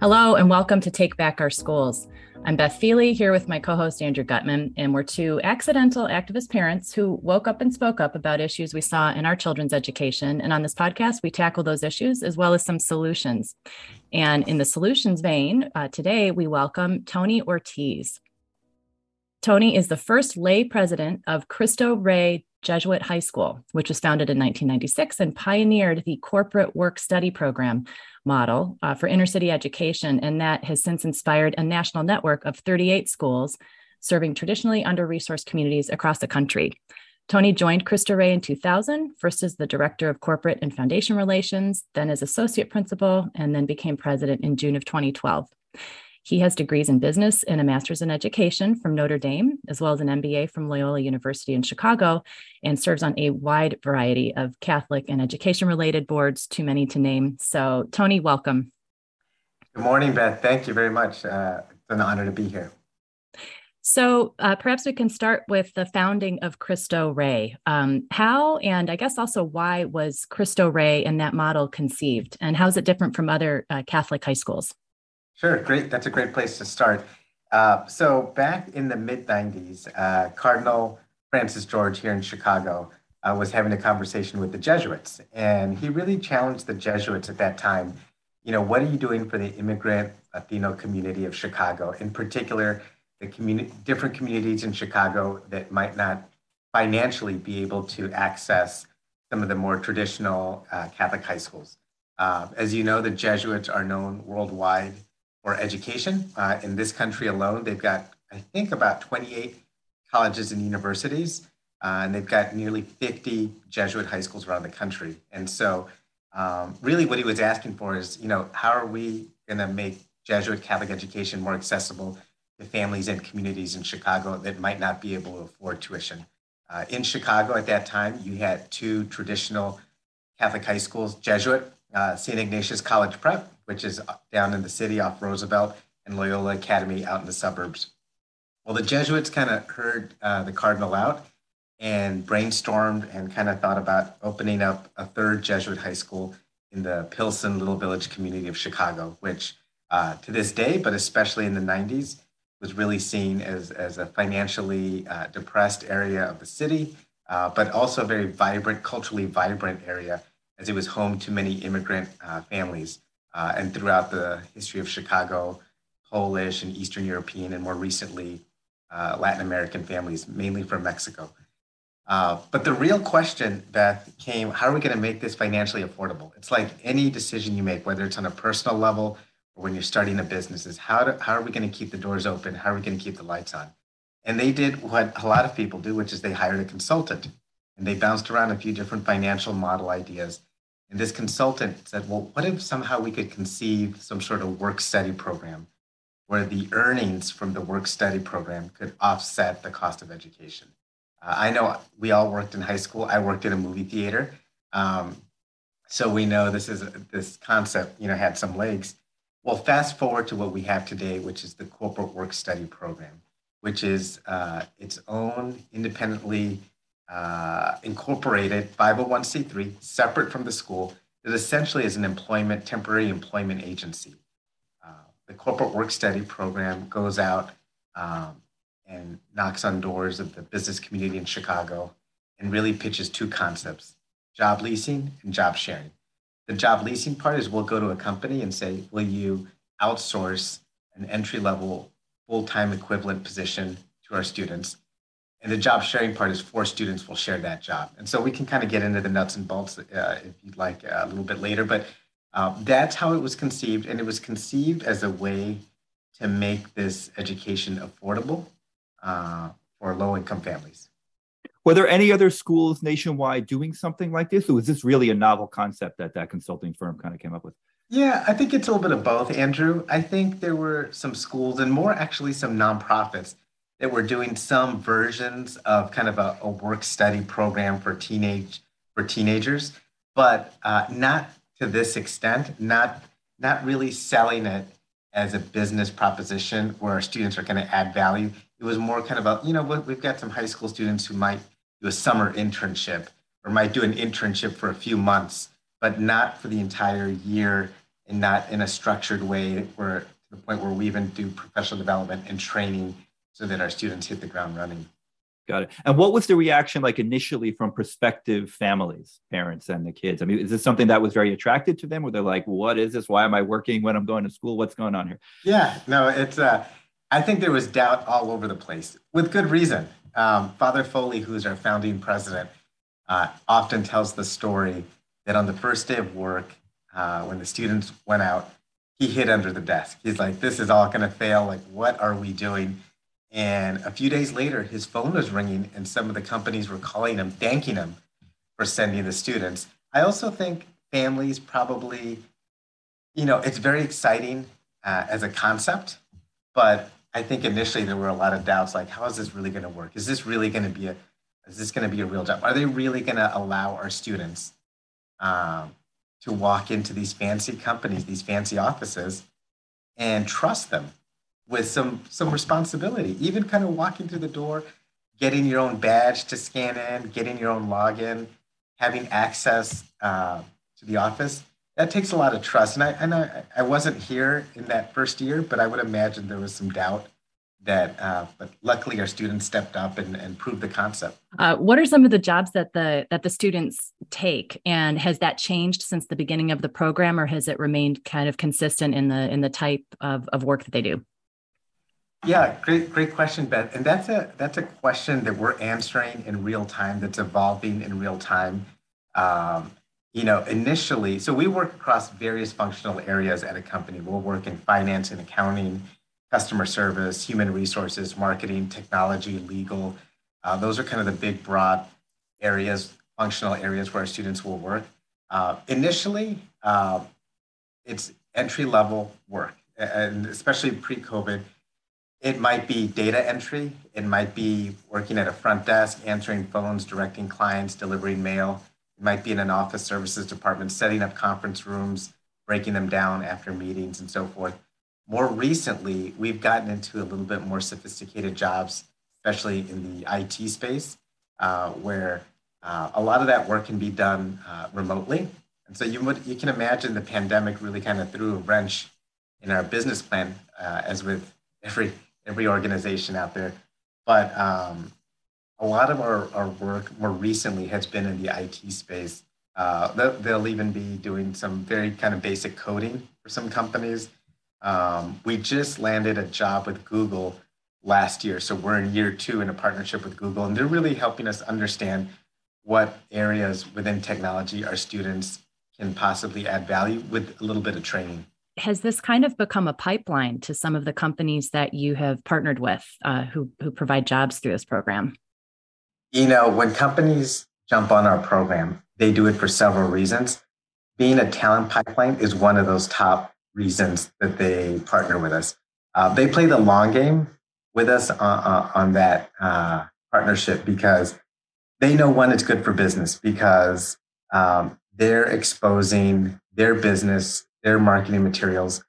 Hello, and welcome to Take Back Our Schools. I'm Beth Feeley here with my co host Andrew Gutmann, and we're two accidental activist parents who woke up and spoke up about issues we saw in our children's education. And on this podcast, we tackle those issues as well as some solutions. And in the solutions vein, uh, today we welcome Tony Ortiz. Tony is the first lay president of Cristo Rey Jesuit High School, which was founded in 1996 and pioneered the corporate work study program model uh, for inner city education. And that has since inspired a national network of 38 schools serving traditionally under resourced communities across the country. Tony joined Cristo Rey in 2000, first as the director of corporate and foundation relations, then as associate principal, and then became president in June of 2012. He has degrees in business and a master's in education from Notre Dame, as well as an MBA from Loyola University in Chicago, and serves on a wide variety of Catholic and education related boards, too many to name. So, Tony, welcome. Good morning, Beth. Thank you very much. Uh, it's an honor to be here. So, uh, perhaps we can start with the founding of Cristo Rey. Um, how and I guess also why was Cristo Rey and that model conceived, and how is it different from other uh, Catholic high schools? Sure, great. That's a great place to start. Uh, so back in the mid 90s, uh, Cardinal Francis George here in Chicago uh, was having a conversation with the Jesuits, and he really challenged the Jesuits at that time. You know, what are you doing for the immigrant Latino community of Chicago, in particular, the community, different communities in Chicago that might not financially be able to access some of the more traditional uh, Catholic high schools. Uh, as you know, the Jesuits are known worldwide or education. Uh, in this country alone, they've got, I think, about 28 colleges and universities, uh, and they've got nearly 50 Jesuit high schools around the country. And so, um, really, what he was asking for is, you know, how are we going to make Jesuit Catholic education more accessible to families and communities in Chicago that might not be able to afford tuition? Uh, in Chicago at that time, you had two traditional Catholic high schools, Jesuit, uh, St. Ignatius College Prep, which is down in the city off Roosevelt, and Loyola Academy out in the suburbs. Well, the Jesuits kind of heard uh, the cardinal out and brainstormed and kind of thought about opening up a third Jesuit high school in the Pilsen Little Village community of Chicago, which uh, to this day, but especially in the 90s, was really seen as, as a financially uh, depressed area of the city, uh, but also a very vibrant, culturally vibrant area, as it was home to many immigrant uh, families uh, and throughout the history of Chicago, Polish and Eastern European, and more recently, uh, Latin American families, mainly from Mexico. Uh, but the real question that came how are we going to make this financially affordable? It's like any decision you make, whether it's on a personal level or when you're starting a business, is how, do, how are we going to keep the doors open? How are we going to keep the lights on? And they did what a lot of people do, which is they hired a consultant and they bounced around a few different financial model ideas and this consultant said, well, what if somehow we could conceive some sort of work study program where the earnings from the work study program could offset the cost of education? Uh, I know we all worked in high school. I worked in a movie theater. Um, so we know this is this concept, you know, had some legs. Well, fast forward to what we have today, which is the corporate work study program, which is uh, its own independently uh, incorporated 501c3, separate from the school, that essentially is an employment, temporary employment agency. Uh, the corporate work study program goes out um, and knocks on doors of the business community in Chicago and really pitches two concepts job leasing and job sharing. The job leasing part is we'll go to a company and say, Will you outsource an entry level full time equivalent position to our students? And the job sharing part is four students will share that job. And so we can kind of get into the nuts and bolts uh, if you'd like uh, a little bit later. But uh, that's how it was conceived. And it was conceived as a way to make this education affordable uh, for low income families. Were there any other schools nationwide doing something like this? Or was this really a novel concept that that consulting firm kind of came up with? Yeah, I think it's a little bit of both, Andrew. I think there were some schools and more actually some nonprofits that we're doing some versions of kind of a, a work study program for teenage for teenagers, but uh, not to this extent. Not not really selling it as a business proposition where our students are going to add value. It was more kind of a you know we've got some high school students who might do a summer internship or might do an internship for a few months, but not for the entire year and not in a structured way where to the point where we even do professional development and training so that our students hit the ground running. Got it. And what was the reaction like initially from prospective families, parents, and the kids? I mean, is this something that was very attractive to them? Where they're like, "What is this? Why am I working when I'm going to school? What's going on here?" Yeah, no, it's. Uh, I think there was doubt all over the place with good reason. Um, Father Foley, who's our founding president, uh, often tells the story that on the first day of work, uh, when the students went out, he hid under the desk. He's like, "This is all going to fail. Like, what are we doing?" And a few days later, his phone was ringing, and some of the companies were calling him, thanking him for sending the students. I also think families probably, you know, it's very exciting uh, as a concept, but I think initially there were a lot of doubts, like, how is this really going to work? Is this really going to be a, is this going to be a real job? Are they really going to allow our students um, to walk into these fancy companies, these fancy offices, and trust them with some some responsibility. Even kind of walking through the door, getting your own badge to scan in, getting your own login, having access uh, to the office. That takes a lot of trust. And I, and I, I wasn't here in that first year, but I would imagine there was some doubt that uh, but luckily our students stepped up and, and proved the concept uh, what are some of the jobs that the that the students take and has that changed since the beginning of the program or has it remained kind of consistent in the in the type of, of work that they do yeah, great, great question, Beth. And that's a that's a question that we're answering in real time. That's evolving in real time. Um, you know, initially, so we work across various functional areas at a company. We'll work in finance and accounting, customer service, human resources, marketing, technology, legal. Uh, those are kind of the big, broad areas, functional areas where our students will work. Uh, initially, uh, it's entry level work, and especially pre-COVID it might be data entry. It might be working at a front desk, answering phones, directing clients, delivering mail. It might be in an office services department, setting up conference rooms, breaking them down after meetings, and so forth. More recently, we've gotten into a little bit more sophisticated jobs, especially in the IT space, uh, where uh, a lot of that work can be done uh, remotely. And so you would you can imagine the pandemic really kind of threw a wrench in our business plan, uh, as with every every organization out there. But um, a lot of our, our work more recently has been in the IT space. Uh, they'll even be doing some very kind of basic coding for some companies. Um, we just landed a job with Google last year. So we're in year two in a partnership with Google, and they're really helping us understand what areas within technology our students can possibly add value with a little bit of training has this kind of become a pipeline to some of the companies that you have partnered with uh, who, who provide jobs through this program? You know, when companies jump on our program, they do it for several reasons. Being a talent pipeline is one of those top reasons that they partner with us. Uh, they play the long game with us on, on, on that uh, partnership because they know one, it's good for business because um, they're exposing their business their marketing materials,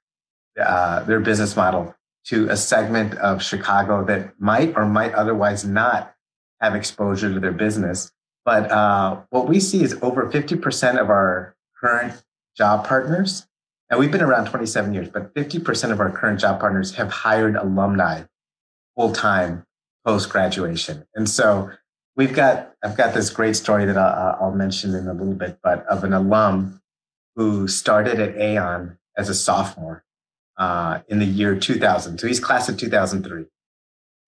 uh, their business model to a segment of Chicago that might or might otherwise not have exposure to their business. But uh, what we see is over 50% of our current job partners, and we've been around 27 years, but 50% of our current job partners have hired alumni full time post graduation. And so we've got, I've got this great story that I'll, I'll mention in a little bit, but of an alum who started at Aon as a sophomore uh, in the year 2000. So he's class of 2003.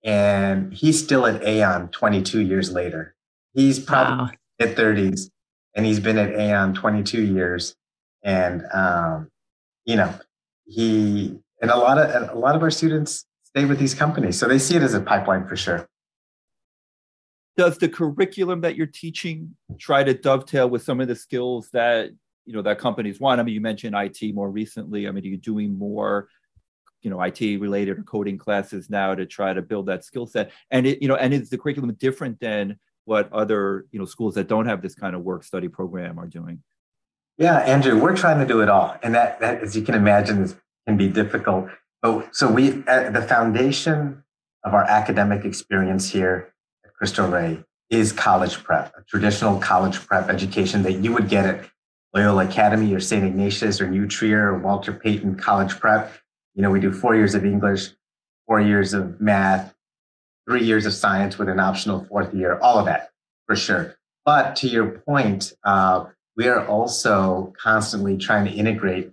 And he's still at Aon 22 years later. He's probably wow. at 30s and he's been at Aon 22 years. And, um, you know, he, and a lot of, a lot of our students stay with these companies. So they see it as a pipeline for sure. Does the curriculum that you're teaching try to dovetail with some of the skills that you know that companies want. I mean, you mentioned IT more recently. I mean, are you doing more, you know, IT related or coding classes now to try to build that skill set? And it, you know, and is the curriculum different than what other you know schools that don't have this kind of work study program are doing? Yeah, Andrew, we're trying to do it all, and that, that as you can imagine, is, can be difficult. But so we, the foundation of our academic experience here at Cristo Rey is college prep, a traditional college prep education that you would get at Loyola Academy or St. Ignatius or New Trier or Walter Payton College Prep. You know, we do four years of English, four years of math, three years of science with an optional fourth year, all of that for sure. But to your point, uh, we are also constantly trying to integrate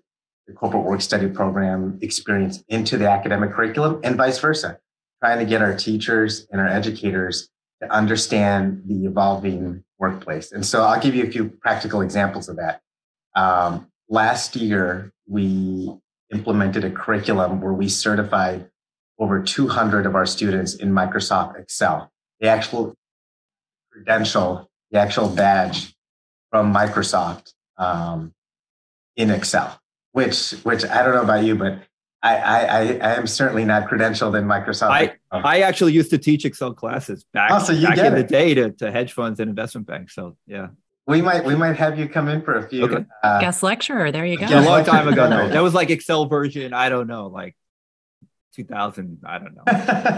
the corporate work study program experience into the academic curriculum and vice versa, trying to get our teachers and our educators to understand the evolving workplace. And so I'll give you a few practical examples of that. Um, last year, we implemented a curriculum where we certified over 200 of our students in Microsoft Excel. The actual credential, the actual badge from Microsoft um, in Excel, which which I don't know about you, but I, I, I am certainly not credentialed in Microsoft. I, I actually used to teach Excel classes back, oh, so back in it. the day to, to hedge funds and investment banks. So yeah. We might we might have you come in for a few okay. uh, guest lecturer. There you go. a long time ago. though. that was like Excel version. I don't know, like 2000. I don't know.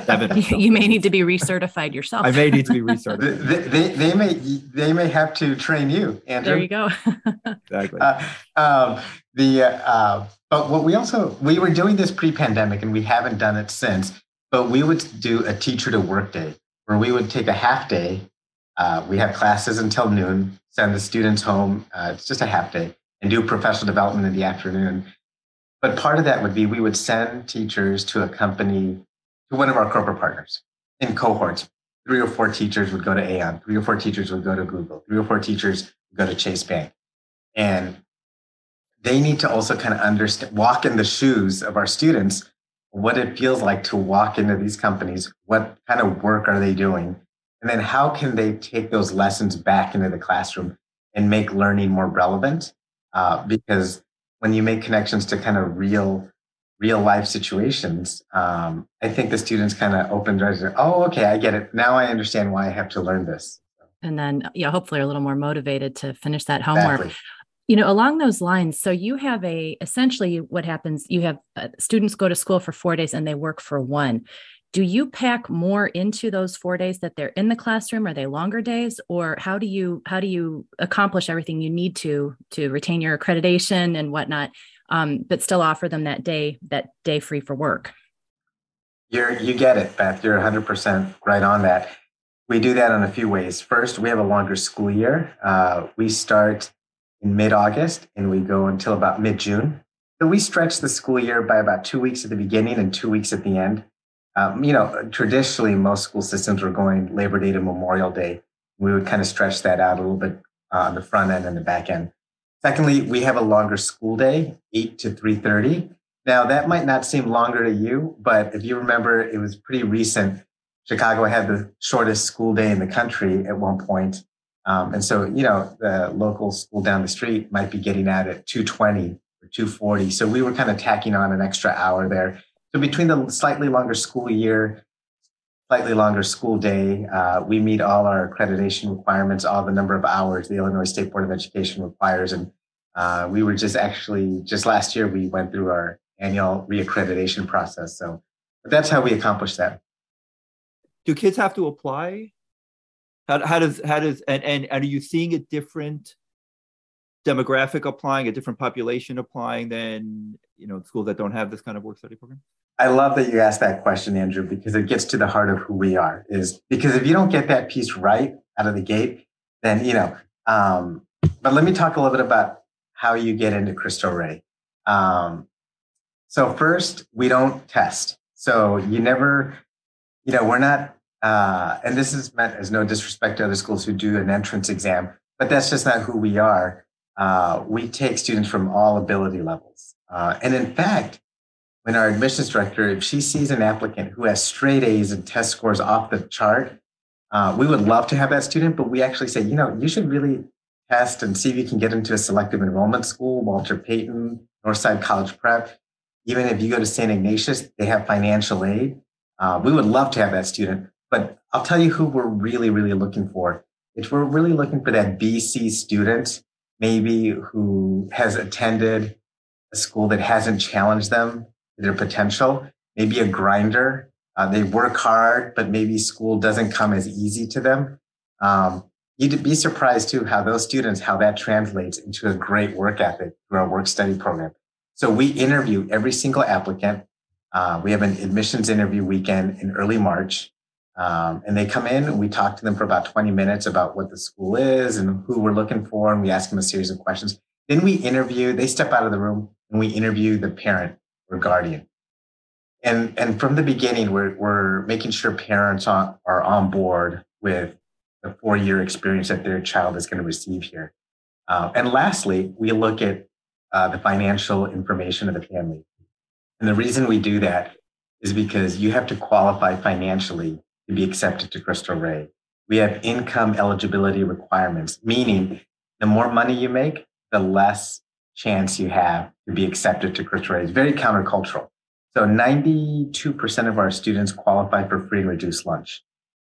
Seven you, you may need to be recertified yourself. I may need to be recertified. they, they, they, may they may have to train you, Andrew. There you go. exactly. Uh, um, the uh, but what we also we were doing this pre-pandemic, and we haven't done it since. But we would do a teacher to work day, where we would take a half day. Uh, we have classes until noon send the students home. Uh, it's just a half day and do professional development in the afternoon. But part of that would be we would send teachers to a company, to one of our corporate partners in cohorts. Three or four teachers would go to Aon, three or four teachers would go to Google, three or four teachers would go to Chase Bank. And they need to also kind of understand, walk in the shoes of our students, what it feels like to walk into these companies, what kind of work are they doing, and then how can they take those lessons back into the classroom and make learning more relevant? Uh, because when you make connections to kind of real, real life situations, um, I think the students kind of open their eyes. Oh, okay, I get it. Now I understand why I have to learn this. And then, yeah, hopefully, are a little more motivated to finish that homework. Exactly. You know, along those lines, so you have a essentially what happens, you have uh, students go to school for four days and they work for one do you pack more into those four days that they're in the classroom? Are they longer days? Or how do you how do you accomplish everything you need to to retain your accreditation and whatnot um, but still offer them that day that day free for work? You're you get it beth. You're 100% right on that. We do that in a few ways. First we have a longer school year. Uh, we start in mid-august and we go until about mid-june. So we stretch the school year by about two weeks at the beginning and two weeks at the end um, you know, traditionally most school systems were going Labor Day to Memorial Day. We would kind of stretch that out a little bit uh, on the front end and the back end. Secondly, we have a longer school day, eight to three thirty. Now that might not seem longer to you, but if you remember, it was pretty recent. Chicago had the shortest school day in the country at one point. Um, and so, you know, the local school down the street might be getting out at 220 or 240. So we were kind of tacking on an extra hour there. So between the slightly longer school year, slightly longer school day, uh, we meet all our accreditation requirements, all the number of hours the Illinois State Board of Education requires. And uh, we were just actually, just last year, we went through our annual reaccreditation process. So that's how we accomplish that. Do kids have to apply? How, how does, how does, and, and, and are you seeing a different demographic applying, a different population applying than, you know, schools that don't have this kind of work study program? I love that you asked that question, Andrew, because it gets to the heart of who we are. Is because if you don't get that piece right out of the gate, then you know. Um, but let me talk a little bit about how you get into Cristo Rey. Um, so first, we don't test. So you never, you know, we're not. Uh, and this is meant as no disrespect to other schools who do an entrance exam, but that's just not who we are. Uh, we take students from all ability levels, uh, and in fact, when our admissions director, if she sees an applicant who has straight A's and test scores off the chart, uh, we would love to have that student, but we actually say, you know, you should really test and see if you can get into a selective enrollment school, Walter Payton, Northside College Prep. Even if you go to St. Ignatius, they have financial aid. Uh, we would love to have that student, but I'll tell you who we're really, really looking for. If we're really looking for that BC student, maybe who has attended a school that hasn't challenged them their potential, maybe a grinder. Uh, they work hard, but maybe school doesn't come as easy to them. Um, you'd be surprised too how those students, how that translates into a great work ethic through our work study program. So we interview every single applicant. Uh, we have an admissions interview weekend in early March. Um, and they come in we talk to them for about 20 minutes about what the school is and who we're looking for. And we ask them a series of questions. Then we interview, they step out of the room and we interview the parent or guardian. And, and from the beginning, we're, we're making sure parents are, are on board with the four year experience that their child is going to receive here. Uh, and lastly, we look at uh, the financial information of the family. And the reason we do that is because you have to qualify financially to be accepted to Cristo Rey. We have income eligibility requirements, meaning the more money you make, the less chance you have to be accepted to Rey. It's very countercultural. So 92% of our students qualify for free and reduced lunch.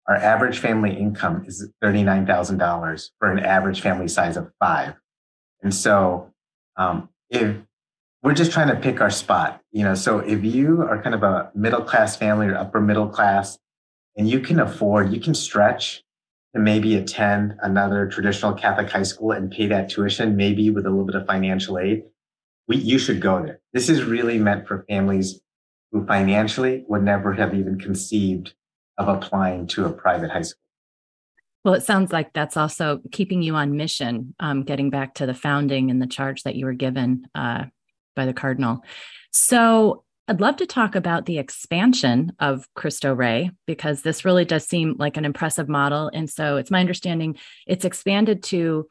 Our average family income is $39,000 for an average family size of five. And so um, if we're just trying to pick our spot, you know, so if you are kind of a middle class family or upper middle class and you can afford, you can stretch to maybe attend another traditional Catholic high school and pay that tuition, maybe with a little bit of financial aid, we, you should go there. This is really meant for families who financially would never have even conceived of applying to a private high school. Well, it sounds like that's also keeping you on mission, um, getting back to the founding and the charge that you were given uh, by the Cardinal. So, I'd love to talk about the expansion of Cristo Rey because this really does seem like an impressive model. And so it's my understanding it's expanded to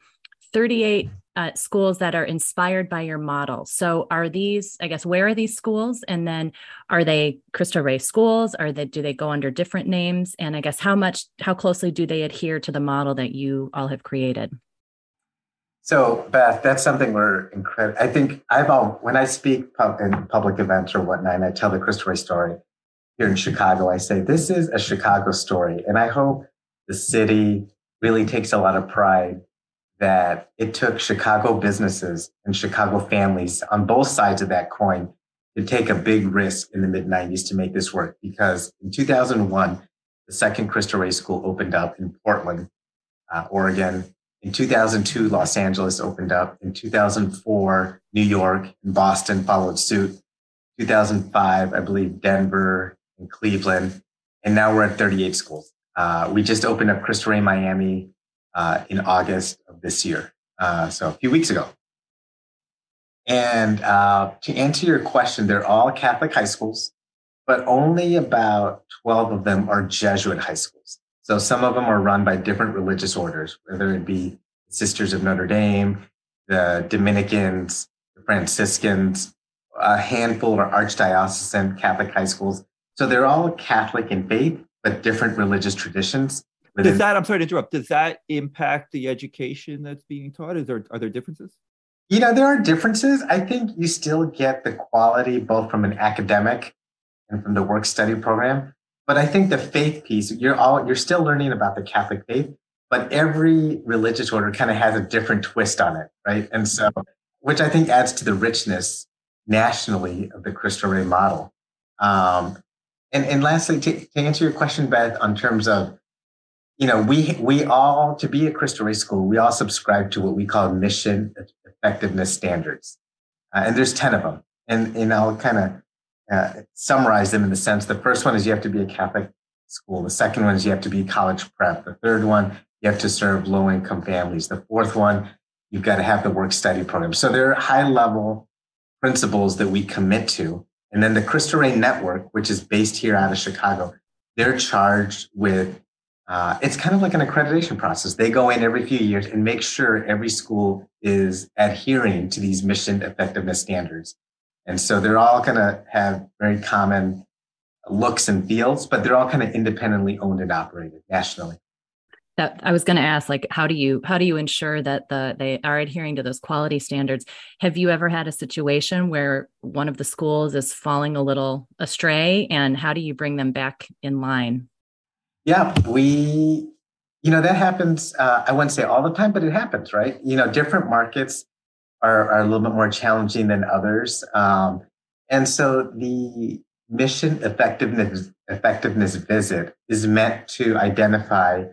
38 uh, schools that are inspired by your model. So are these, I guess, where are these schools? And then are they Cristo Rey schools? Are they, do they go under different names? And I guess how much, how closely do they adhere to the model that you all have created? So, Beth, that's something we're incredible. I think I've all, when I speak pub, in public events or whatnot, and I tell the Cristo Rey story here in Chicago, I say, this is a Chicago story. And I hope the city really takes a lot of pride that it took Chicago businesses and Chicago families on both sides of that coin to take a big risk in the mid 90s to make this work. Because in 2001, the second Cristo Rey school opened up in Portland, uh, Oregon. In 2002, Los Angeles opened up. In 2004, New York and Boston followed suit. 2005, I believe Denver and Cleveland. And now we're at 38 schools. Uh, we just opened up Cristo Rey Miami uh, in August of this year. Uh, so a few weeks ago. And uh, to answer your question, they're all Catholic high schools, but only about 12 of them are Jesuit high schools. So some of them are run by different religious orders, whether it be Sisters of Notre Dame, the Dominicans, the Franciscans, a handful are archdiocesan Catholic high schools. So they're all Catholic in faith, but different religious traditions. Does that, I'm sorry to interrupt, does that impact the education that's being taught? Is there, are there differences? You know, there are differences. I think you still get the quality both from an academic and from the work study program. But I think the faith piece, you're all you're still learning about the Catholic faith, but every religious order kind of has a different twist on it, right? And so, which I think adds to the richness nationally of the Cristo Rey model. Um, and, and lastly, to, to answer your question, Beth, on terms of, you know, we we all to be a Cristo Rey school, we all subscribe to what we call mission effectiveness standards, uh, and there's ten of them. And and I'll kind of uh, summarize them in the sense the first one is you have to be a Catholic school. The second one is you have to be college prep. The third one, you have to serve low income families. The fourth one, you've got to have the work study program. So there are high level principles that we commit to. And then the Cristo Rey Network, which is based here out of Chicago, they're charged with uh, it's kind of like an accreditation process. They go in every few years and make sure every school is adhering to these mission effectiveness standards. And so they're all going to have very common looks and feels, but they're all kind of independently owned and operated nationally. That I was going to ask, like, how do you how do you ensure that the they are adhering to those quality standards? Have you ever had a situation where one of the schools is falling a little astray, and how do you bring them back in line? Yeah, we, you know, that happens. Uh, I wouldn't say all the time, but it happens, right? You know, different markets are, are a little bit more challenging than others. Um, and so the mission effectiveness, effectiveness visit is meant to identify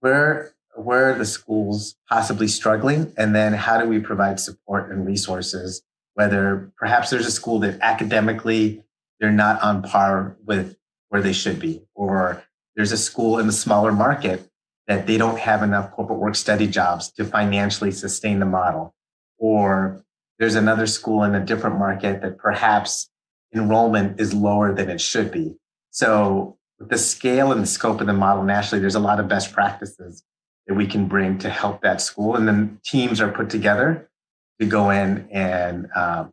where where the schools possibly struggling? And then how do we provide support and resources? Whether perhaps there's a school that academically they're not on par with where they should be, or there's a school in the smaller market that they don't have enough corporate work study jobs to financially sustain the model, or there's another school in a different market that perhaps enrollment is lower than it should be. So with the scale and the scope of the model nationally, there's a lot of best practices that we can bring to help that school. And then teams are put together to go in and um,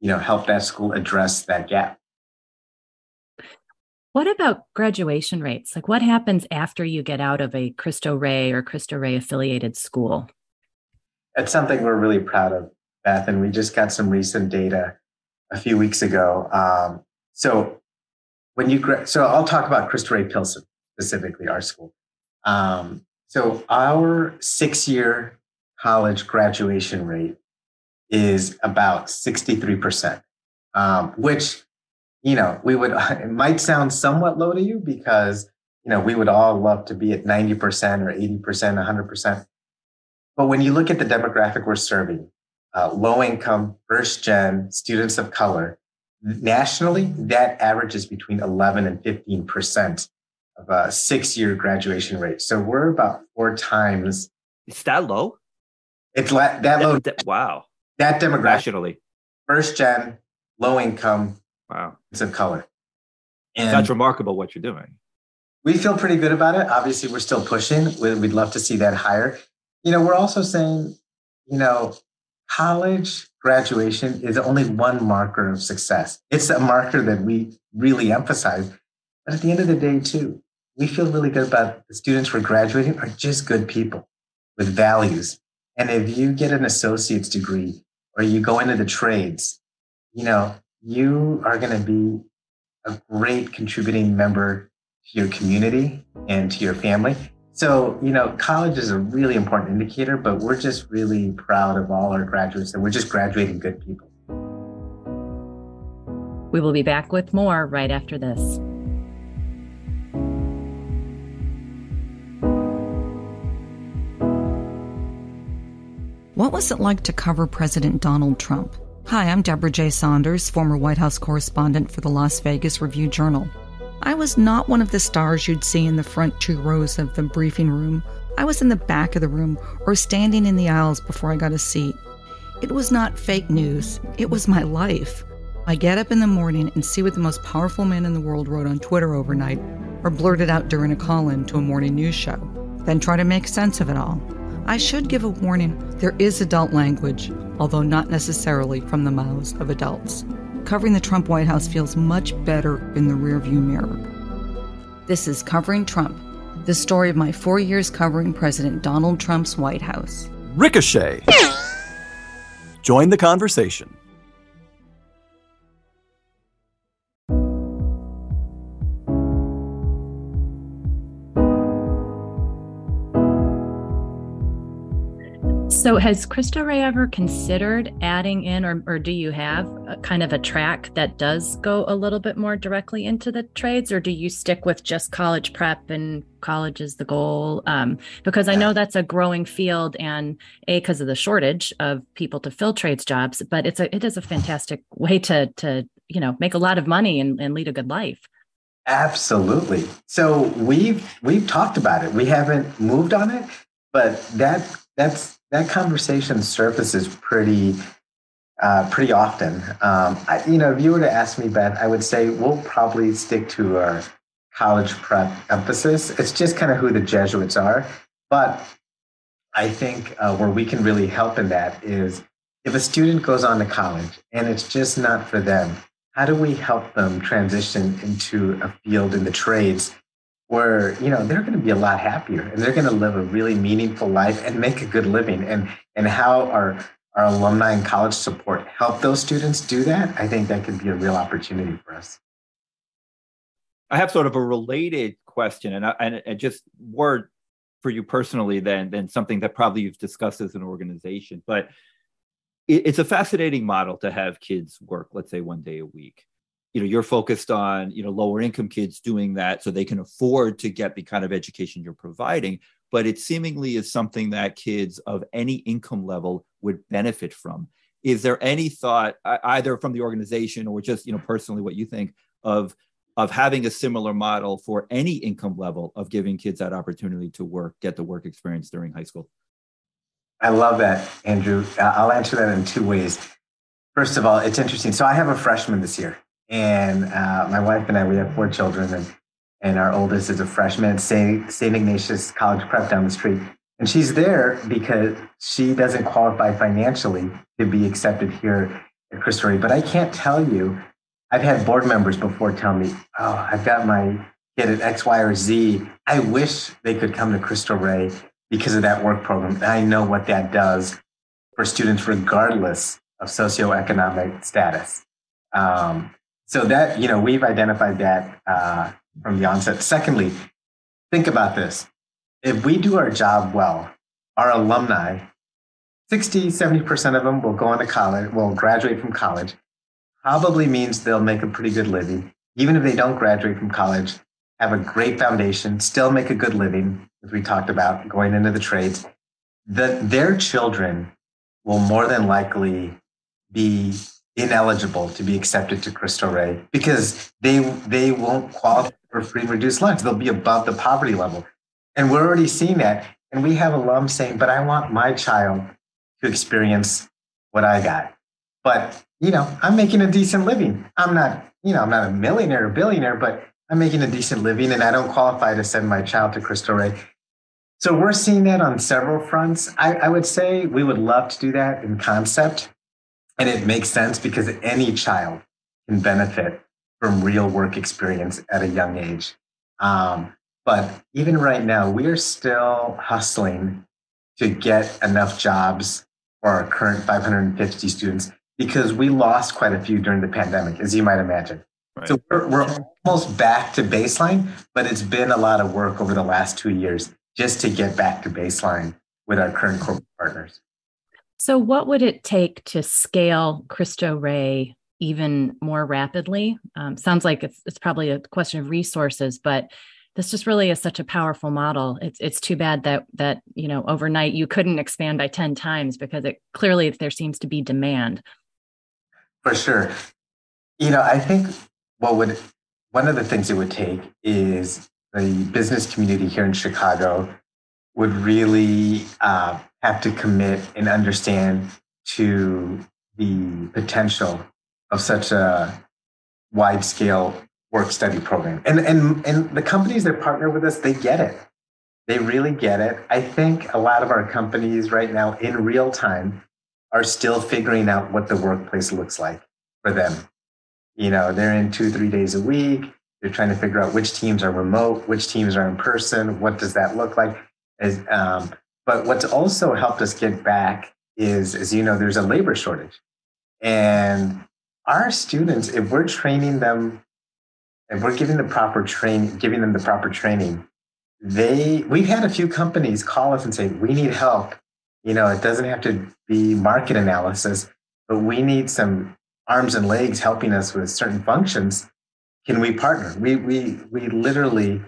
you know help that school address that gap. What about graduation rates? Like what happens after you get out of a Cristo Rey or Cristo Rey affiliated school? It's something we're really proud of, Beth, and we just got some recent data a few weeks ago. Um, so when you so I'll talk about Cristo Rey Pilsen specifically, our school. Um, so our six-year college graduation rate is about sixty-three percent, um, which you know we would it might sound somewhat low to you because you know we would all love to be at ninety percent or eighty percent, hundred percent. But when you look at the demographic we're serving, uh, low income, first gen students of color, Nationally, that averages between 11 and 15% of a six year graduation rate. So we're about four times. Is that low? It's la- that low. That, wow. That demographic. Nationally. First gen, low income, wow. it's of color. And that's remarkable what you're doing. We feel pretty good about it. Obviously, we're still pushing. We'd love to see that higher. You know, we're also saying, you know, college graduation is only one marker of success. It's a marker that we really emphasize. But at the end of the day, too, we feel really good about the students we're graduating are just good people with values. And if you get an associate's degree or you go into the trades, you know, you are going to be a great contributing member to your community and to your family. So, you know, college is a really important indicator, but we're just really proud of all our graduates that we're just graduating good people. We will be back with more right after this. What was it like to cover President Donald Trump? Hi, I'm Debra J. Saunders, former White House correspondent for the Las Vegas Review Journal. I was not one of the stars you'd see in the front two rows of the briefing room. I was in the back of the room or standing in the aisles before I got a seat. It was not fake news, it was my life. I get up in the morning and see what the most powerful man in the world wrote on Twitter overnight or blurted out during a call in to a morning news show, then try to make sense of it all. I should give a warning there is adult language, although not necessarily from the mouths of adults covering the Trump White House feels much better in the rearview mirror. This is Covering Trump, the story of my four years covering President Donald Trump's White House. Ricochet. Join the conversation. So, has Cristo Rey ever considered adding in, or, or do you have a, kind of a track that does go a little bit more directly into the trades, or do you stick with just college prep and college is the goal? Um, because I know that's a growing field, and a because of the shortage of people to fill trades jobs, but it's a it is a fantastic way to to you know make a lot of money and, and lead a good life. Absolutely. So we've we've talked about it. We haven't moved on it, but that that's that conversation surfaces pretty uh, pretty often. Um, I, you know, if you were to ask me, Beth, I would say we'll probably stick to our college prep emphasis. It's just kind of who the Jesuits are. But I think uh, where we can really help in that is if a student goes on to college and it's just not for them, how do we help them transition into a field in the trades where you know they're going to be a lot happier and they're going to live a really meaningful life and make a good living. And and how our our alumni and college support help those students do that i think that could be a real opportunity for us. I have sort of a related question and, I, and, just word for you personally than than something that probably you've discussed as an organization but it, it's a fascinating model to have kids work let's say one day a week you know you're focused on you know lower income kids doing that so they can afford to get the kind of education you're providing but it seemingly is something that kids of any income level would benefit from. Is there any thought, either from the organization or just you know personally, what you think of of having a similar model for any income level of giving kids that opportunity to work, get the work experience during high school? I love that, Andrew. I'll answer that in two ways. First of all, it's interesting. So I have a freshman this year, and uh, my wife and I, we have four children, and and our oldest is a freshman at St. St. Ignatius College Prep down the street. And she's there because she doesn't qualify financially to be accepted here at Cristo Rey. But I can't tell you, I've had board members before tell me, oh, I've got my kid at X, Y, or Z. I wish they could come to Cristo Rey because of that work program. And I know what that does for students, regardless of socioeconomic status. Um, so that, you know, we've identified that uh, from the onset. Secondly, think about this. If we do our job well, our alumni, 60, 70% of them will go on to college, will graduate from college, probably means they'll make a pretty good living. Even if they don't graduate from college, have a great foundation, still make a good living, as we talked about, going into the trades. That their children will more than likely be ineligible to be accepted to Cristo Rey because they they won't qualify for free and reduced lunch. They'll be above the poverty level. And we're already seeing that. And we have alums saying, but I want my child to experience what I got. But, you know, I'm making a decent living. I'm not, you know, I'm not a millionaire or billionaire, but I'm making a decent living and I don't qualify to send my child to Cristo Rey. So we're seeing that on several fronts. I, I would say we would love to do that in concept. And it makes sense because any child can benefit from real work experience at a young age. Um, but even right now, we are still hustling to get enough jobs for our current 550 students because we lost quite a few during the pandemic, as you might imagine. Right. So we're, we're almost back to baseline, but it's been a lot of work over the last two years just to get back to baseline with our current corporate partners. So, what would it take to scale Cristo Rey even more rapidly? Um, sounds like it's, it's probably a question of resources, but this just really is such a powerful model. It's it's too bad that that you know overnight you couldn't expand by ten times because it clearly there seems to be demand. For sure, you know I think what would one of the things it would take is the business community here in Chicago would really uh, have to commit and understand to the potential of such a wide scale work study program. And, and, and the companies that partner with us, they get it. They really get it. I think a lot of our companies right now in real time are still figuring out what the workplace looks like for them. You know, they're in two, three days a week. They're trying to figure out which teams are remote, which teams are in person. What does that look like? As, um, but what's also helped us get back is, as you know, there's a labor shortage. And our students, if we're training them, if we're giving the proper training, giving them the proper training, they we've had a few companies call us and say, we need help. You know, it doesn't have to be market analysis, but we need some arms and legs helping us with certain functions. Can we partner? We we we literally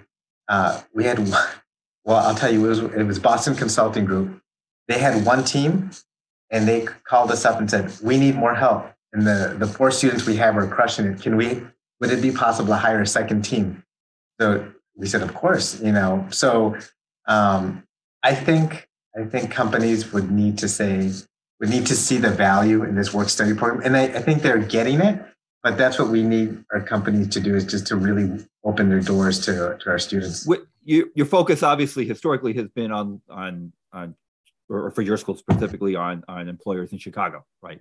uh, we had well, I'll tell you, it was it was Boston Consulting Group. They had one team, and they called us up and said, "We need more help." And the the four students we have are crushing it. Can we? Would it be possible to hire a second team? So we said, "Of course." You know, so um, I think I think companies would need to say would need to see the value in this work study program, and I, I think they're getting it. But that's what we need our companies to do is just to really open their doors to, to our students you, your focus obviously historically has been on on on or for your school specifically on on employers in Chicago, right?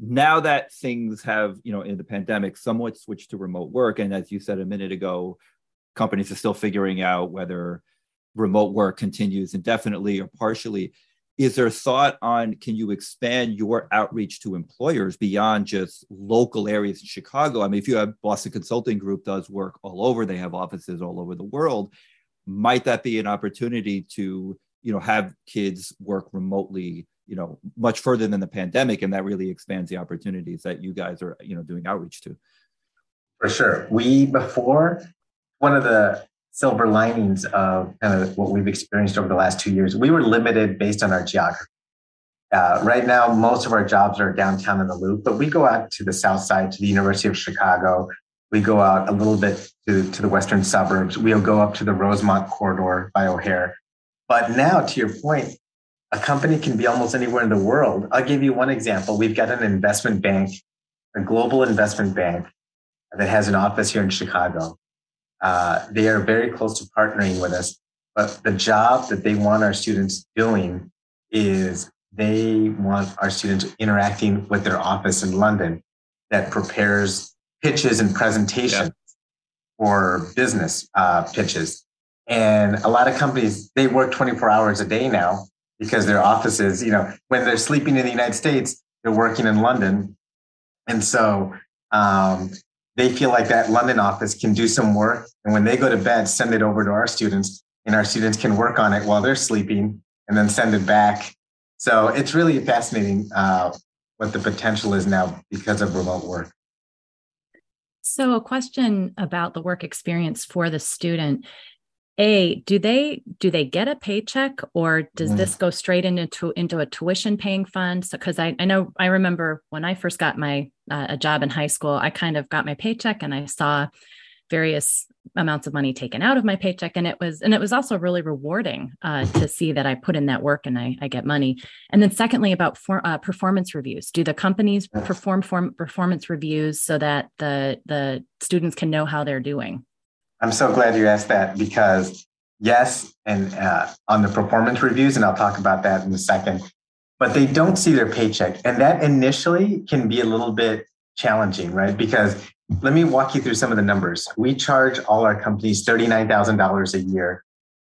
Now that things have, you know, in the pandemic somewhat switched to remote work, and as you said a minute ago, companies are still figuring out whether remote work continues indefinitely or partially. Is there thought on can you expand your outreach to employers beyond just local areas in Chicago? I mean, if you have Boston Consulting Group does work all over, they have offices all over the world might that be an opportunity to you know have kids work remotely you know much further than the pandemic and that really expands the opportunities that you guys are you know doing outreach to for sure we before one of the silver linings of kind of what we've experienced over the last two years. We were limited based on our geography. Uh, right now, most of our jobs are downtown in the loop, but we go out to the south side, to the University of Chicago. We go out a little bit to, to the western suburbs. We'll go up to the Rosemont corridor by O'Hare. But now, to your point, a company can be almost anywhere in the world. I'll give you one example. We've got an investment bank, a global investment bank that has an office here in Chicago. Uh, they are very close to partnering with us, but the job that they want our students doing is they want our students interacting with their office in London that prepares pitches and presentations yeah. for business uh, pitches. And a lot of companies, they work 24 hours a day now because their offices, you know, when they're sleeping in the United States, they're working in London. And so um, they feel like that London office can do some work. And when they go to bed, send it over to our students, and our students can work on it while they're sleeping and then send it back. So it's really fascinating uh, what the potential is now because of remote work. So, a question about the work experience for the student a do they do they get a paycheck or does mm. this go straight into into a tuition paying fund because so, I, I know i remember when i first got my uh, a job in high school i kind of got my paycheck and i saw various amounts of money taken out of my paycheck. And it was and it was also really rewarding uh, to see that i put in that work and i, I get money. And then secondly about for, uh, performance reviews. Do the companies perform form, performance reviews so that the the students can know how they're doing? I'm so glad you asked that because yes, and uh, on the performance reviews, and I'll talk about that in a second, but they don't see their paycheck. And that initially can be a little bit challenging, right? Because let me walk you through some of the numbers. We charge all our companies $39,000 a year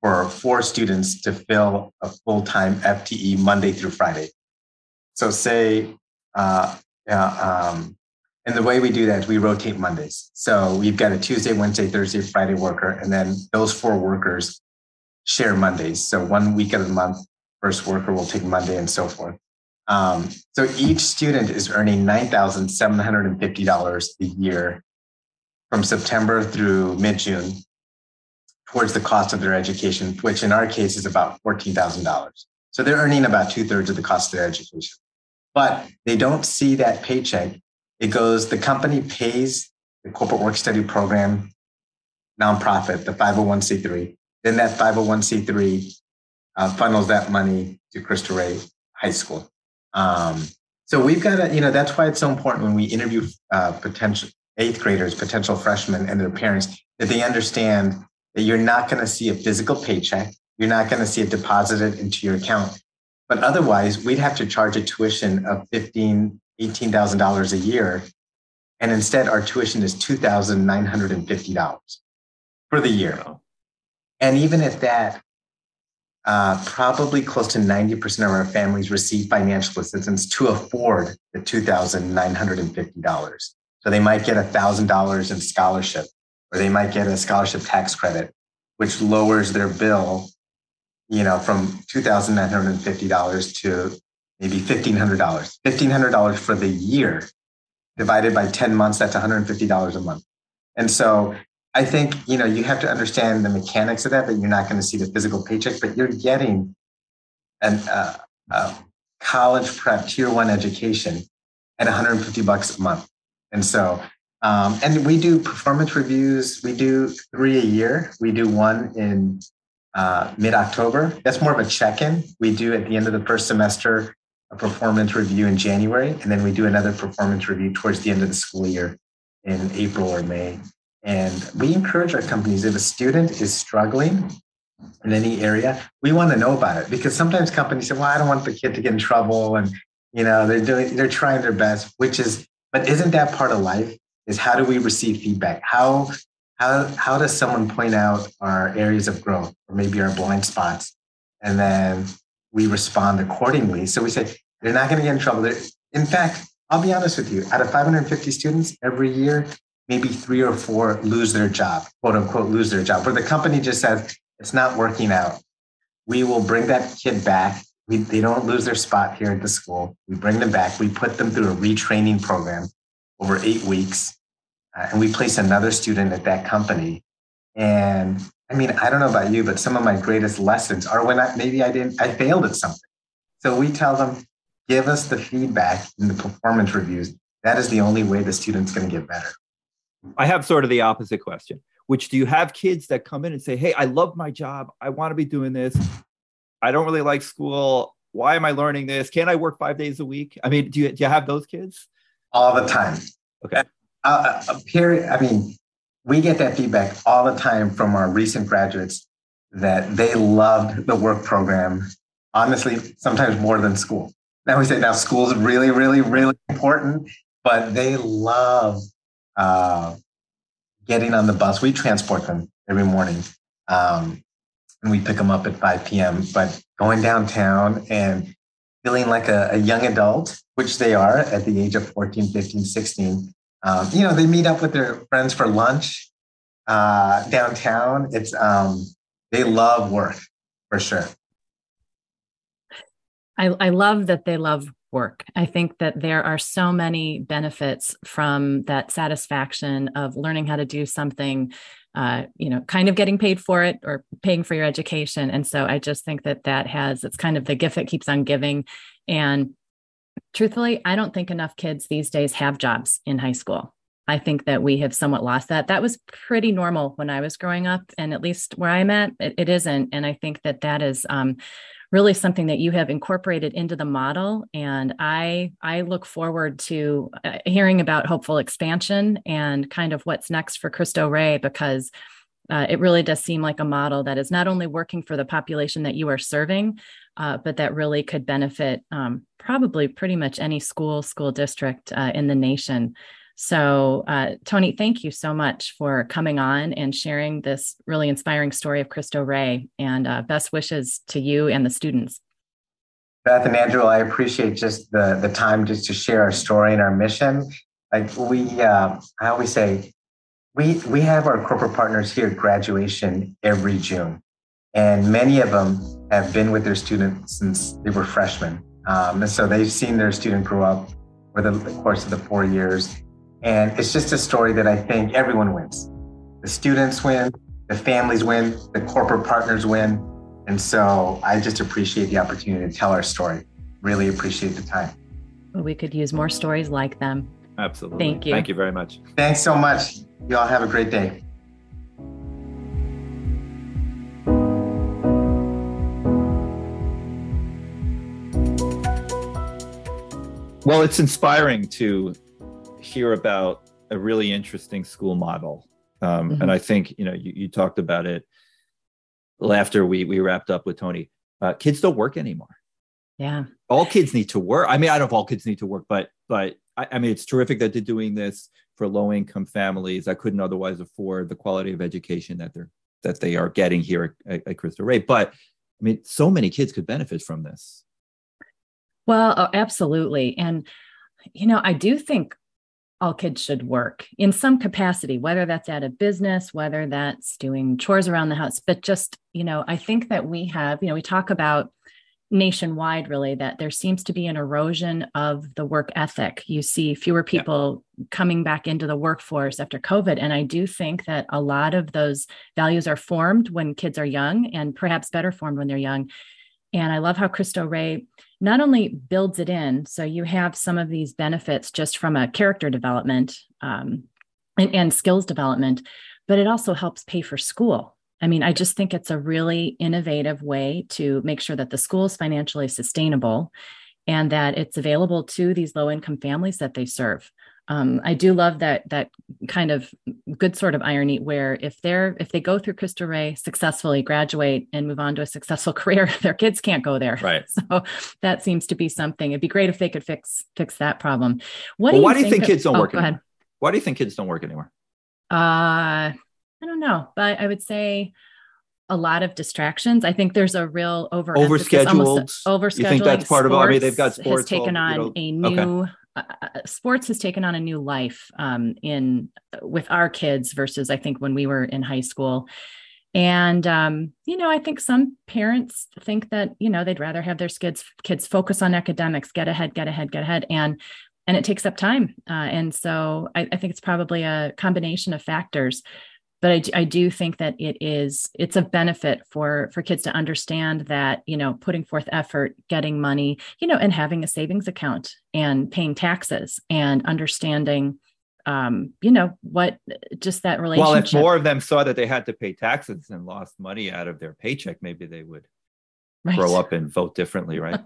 for four students to fill a full time FTE Monday through Friday. So, say, uh, uh, um, and the way we do that we rotate Mondays. So we've got a Tuesday, Wednesday, Thursday, Friday worker, and then those four workers share Mondays. So one week of the month, first worker will take Monday and so forth. Um, so each student is earning $9,750 a year from September through mid June towards the cost of their education, which in our case is about $14,000. So they're earning about two thirds of the cost of their education. But they don't see that paycheck it goes, the company pays the corporate work study program nonprofit, the 501c3. Then that 501c3 uh, funnels that money to Cristo Rey High School. Um, so we've got to, you know, that's why it's so important when we interview uh, potential eighth graders, potential freshmen, and their parents that they understand that you're not going to see a physical paycheck. You're not going to see it deposited into your account. But otherwise, we'd have to charge a tuition of 15 $18,000 a year. And instead, our tuition is $2,950 for the year. And even at that, uh, probably close to 90% of our families receive financial assistance to afford the $2,950. So they might get $1,000 in scholarship, or they might get a scholarship tax credit, which lowers their bill, you know, from $2,950 to maybe $1,500. $1,500 for the year divided by 10 months, that's $150 a month. And so I think, you know, you have to understand the mechanics of that, that you're not going to see the physical paycheck, but you're getting an, uh, a college prep tier one education at 150 bucks a month. And so, um, and we do performance reviews. We do three a year. We do one in uh, mid October. That's more of a check in. We do at the end of the first semester a performance review in January, and then we do another performance review towards the end of the school year in April or May. And we encourage our companies if a student is struggling in any area, we want to know about it because sometimes companies say, "Well, I don't want the kid to get in trouble," and you know they're doing they're trying their best, which is, but isn't that part of life? Is how do we receive feedback? How how how does someone point out our areas of growth or maybe our blind spots, and then we respond accordingly. So we say, they're not going to get in trouble. They're, in fact, I'll be honest with you, out of 550 students every year, maybe three or four lose their job, quote unquote, lose their job, where the company just says, it's not working out. We will bring that kid back. We, they don't lose their spot here at the school. We bring them back. We put them through a retraining program over eight weeks. Uh, and we place another student at that company. And I mean, I don't know about you, but some of my greatest lessons are when I, maybe I didn't, I failed at something. So we tell them, give us the feedback in the performance reviews. That is the only way the student's going to get better. I have sort of the opposite question, which do you have kids that come in and say, Hey, I love my job. I want to be doing this. I don't really like school. Why am I learning this? Can I work five days a week? I mean, do you, do you have those kids? All the time. Okay. Uh, uh, period. I mean, we get that feedback all the time from our recent graduates that they loved the work program. Honestly, sometimes more than school. Now we say now school is really, really, really important, but they love uh, getting on the bus. We transport them every morning, um, and we pick them up at 5 p.m. But going downtown and feeling like a, a young adult, which they are at the age of 14, 15, 16, um, you know, they meet up with their friends for lunch uh, downtown. It's um, they love work for sure. I, I love that they love work. I think that there are so many benefits from that satisfaction of learning how to do something, uh, you know, kind of getting paid for it or paying for your education. And so I just think that that has, it's kind of the gift that keeps on giving. And truthfully, I don't think enough kids these days have jobs in high school. I think that we have somewhat lost that. That was pretty normal when I was growing up, and at least where I'm at, it, it isn't. And I think that that is um, really something that you have incorporated into the model. And I I look forward to uh, hearing about hopeful expansion and kind of what's next for Cristo Rey because. Uh, it really does seem like a model that is not only working for the population that you are serving, uh, but that really could benefit um, probably pretty much any school, school district uh, in the nation. So, uh, Tony, thank you so much for coming on and sharing this really inspiring story of Cristo Rey. And uh, best wishes to you and the students. Beth and Andrew, I appreciate just the, the time just to share our story and our mission. Like we, uh, I always say, we, we have our corporate partners here at graduation every June. And many of them have been with their students since they were freshmen. Um, and so they've seen their student grow up over the course of the four years. And it's just a story that I think everyone wins. The students win, the families win, the corporate partners win. And so I just appreciate the opportunity to tell our story. Really appreciate the time. We could use more stories like them. Absolutely. Thank you. Thank you very much. Thanks so much. You all have a great day. Well, it's inspiring to hear about a really interesting school model. Um, mm-hmm. And I think, you know, you, you, talked about it after we, we wrapped up with Tony. Uh, kids don't work anymore. Yeah. All kids need to work. I mean, I don't know if all kids need to work, but, but I, I mean, it's terrific that they're doing this for low income families that couldn't otherwise afford the quality of education that they're, that they are getting here at, at Cristo Rey. But I mean, so many kids could benefit from this. Well, oh, absolutely. And, you know, I do think all kids should work in some capacity, whether that's at a business, whether that's doing chores around the house. But just, you know, I think that we have, you know, we talk about nationwide really that there seems to be an erosion of the work ethic. You see fewer people yeah. coming back into the workforce after COVID. And I do think that a lot of those values are formed when kids are young and perhaps better formed when they're young. And I love how Cristo Rey not only builds it in, so you have some of these benefits just from a character development um, and, and skills development, but it also helps pay for school. I mean, I just think it's a really innovative way to make sure that the school is financially sustainable and that it's available to these low income families that they serve um, I do love that that kind of good sort of irony where if they're if they go through Cristo Rey successfully, graduate and move on to a successful career, their kids can't go there. Right. So that seems to be something. It'd be great if they could fix fix that problem. What well, do why do you think, of, kids don't oh, work? Go ahead. Why do you think kids don't work anymore? Uh, I don't know, but I would say a lot of distractions. I think there's a real over overscheduled. Overscheduling. You think that's part of it? I mean, they've got sports. Has taken all, on you know, a new okay. Uh, uh, sports has taken on a new life um, in with our kids versus I think when we were in high school. And um, you know, I think some parents think that you know they'd rather have their kids kids focus on academics, get ahead, get ahead, get ahead, and and it takes up time. Uh, and so I, I think it's probably a combination of factors. But I, I do think that it is it's a benefit for for kids to understand that you know putting forth effort getting money you know and having a savings account and paying taxes and understanding um you know what just that relationship well if more of them saw that they had to pay taxes and lost money out of their paycheck maybe they would right. grow up and vote differently right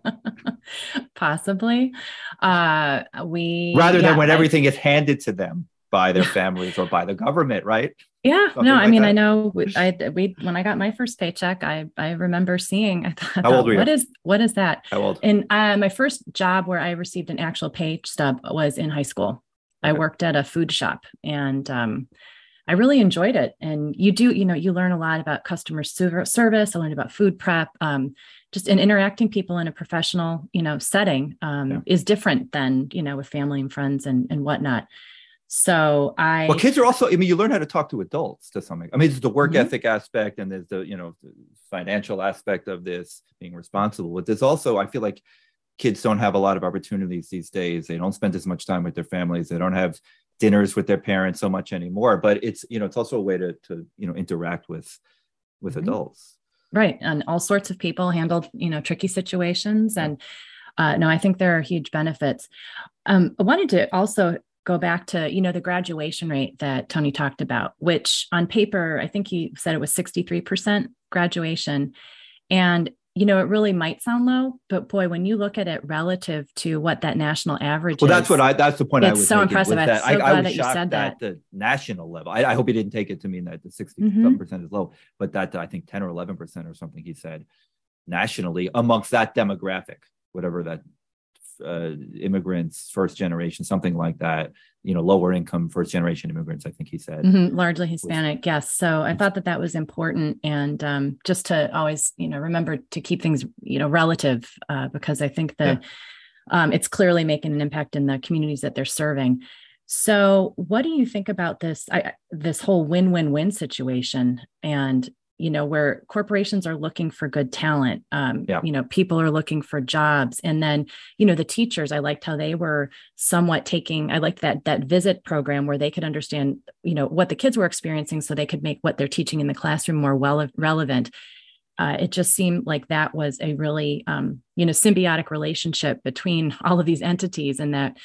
possibly uh we rather yeah, than when I, everything is handed to them by their families or by the government, right? Yeah, Something no, like I mean, that. I know I we when I got my first paycheck, I I remember seeing. I thought, How old were you? what is what is that? How old? And uh, my first job where I received an actual pay stub was in high school. Okay. I worked at a food shop, and um, I really enjoyed it. And you do, you know, you learn a lot about customer service. I learned about food prep. Um, just in interacting people in a professional, you know, setting um, yeah. is different than you know with family and friends and and whatnot. So I well, kids are also. I mean, you learn how to talk to adults to some. I mean, there's the work mm-hmm. ethic aspect, and there's the you know the financial aspect of this being responsible. But there's also, I feel like kids don't have a lot of opportunities these days. They don't spend as much time with their families. They don't have dinners with their parents so much anymore. But it's you know it's also a way to to you know interact with with mm-hmm. adults. Right, and all sorts of people handle you know tricky situations and. Uh, no, I think there are huge benefits. Um, I wanted to also go back to you know the graduation rate that tony talked about which on paper i think he said it was 63% graduation and you know it really might sound low but boy when you look at it relative to what that national average well is, that's what i that's the point it's i was so impressive i'm that. so I, glad I that you said that at the national level I, I, hope he didn't take it to mean that the 60 mm-hmm. percent is low but that i think 10 or 11 percent or something he said nationally amongst that demographic whatever that uh, immigrants, first generation, something like that. You know, lower income first generation immigrants. I think he said mm-hmm, largely Hispanic. yes. So I thought that that was important, and um, just to always you know remember to keep things you know relative uh, because I think that yeah. um, it's clearly making an impact in the communities that they're serving. So, what do you think about this? I, this whole win-win-win situation, and you know where corporations are looking for good talent um, yeah. you know people are looking for jobs. And then you know the teachers i liked how they were somewhat taking i liked that that visit program where they could understand you know what the kids were experiencing so they could make what they're teaching in the classroom more well relevant. Uh, it just seemed like that was a really um, you know symbiotic relationship between all of these entities and that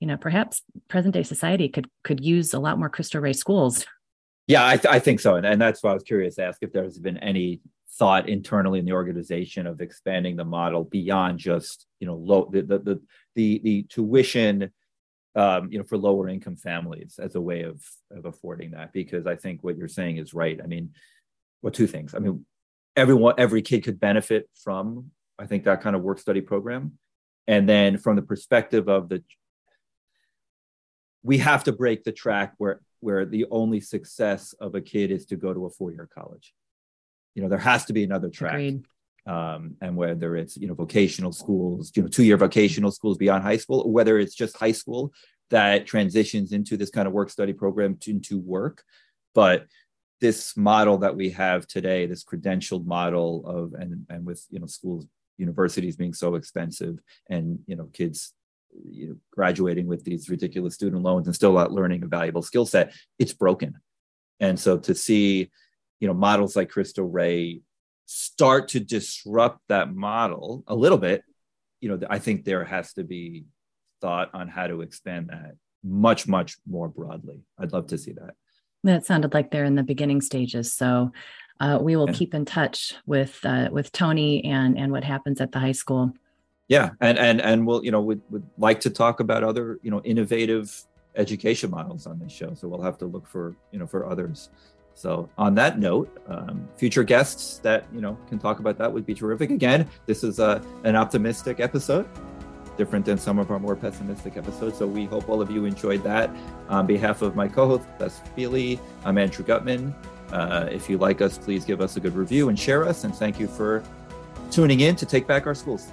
you know perhaps present day society could could use a lot more cristo rey schools yeah, I, th- I think so, and, and that's why I was curious to ask if there's been any thought internally in the organization of expanding the model beyond just you know low the the the the, the tuition um, you know for lower income families as a way of of affording that because I think what you're saying is right. I mean, well, two things. I mean, everyone every kid could benefit from I think that kind of work study program, and then from the perspective of the we have to break the track where where the only success of a kid is to go to a four-year college. You know, there has to be another track. Um, and whether it's you know vocational schools, you know, two-year vocational schools beyond high school, or whether it's just high school that transitions into this kind of work study program to, into work. But this model that we have today, this credentialed model of and and with you know schools, universities being so expensive, and you know kids you know, graduating with these ridiculous student loans and still not learning a valuable skill set, it's broken. And so to see, you know, models like Cristo Rey start to disrupt that model a little bit, you know, I think there has to be thought on how to expand that much, much more broadly. I'd love to see that. That sounded like they're in the beginning stages. So uh, we will yeah. keep in touch with uh, with Tony and and what happens at the high school yeah and and and we'll you know would, would like to talk about other you know innovative education models on this show. So we'll have to look for you know for others. So on that note um, future guests that you know can talk about that would be terrific. Again this is a, an optimistic episode different than some of our more pessimistic episodes. So we hope all of you enjoyed that. On behalf of my co-host Beth Feeley I'm Andrew Gutmann. Uh, if you like us please give us a good review and share us. And thank you for tuning in to take back our schools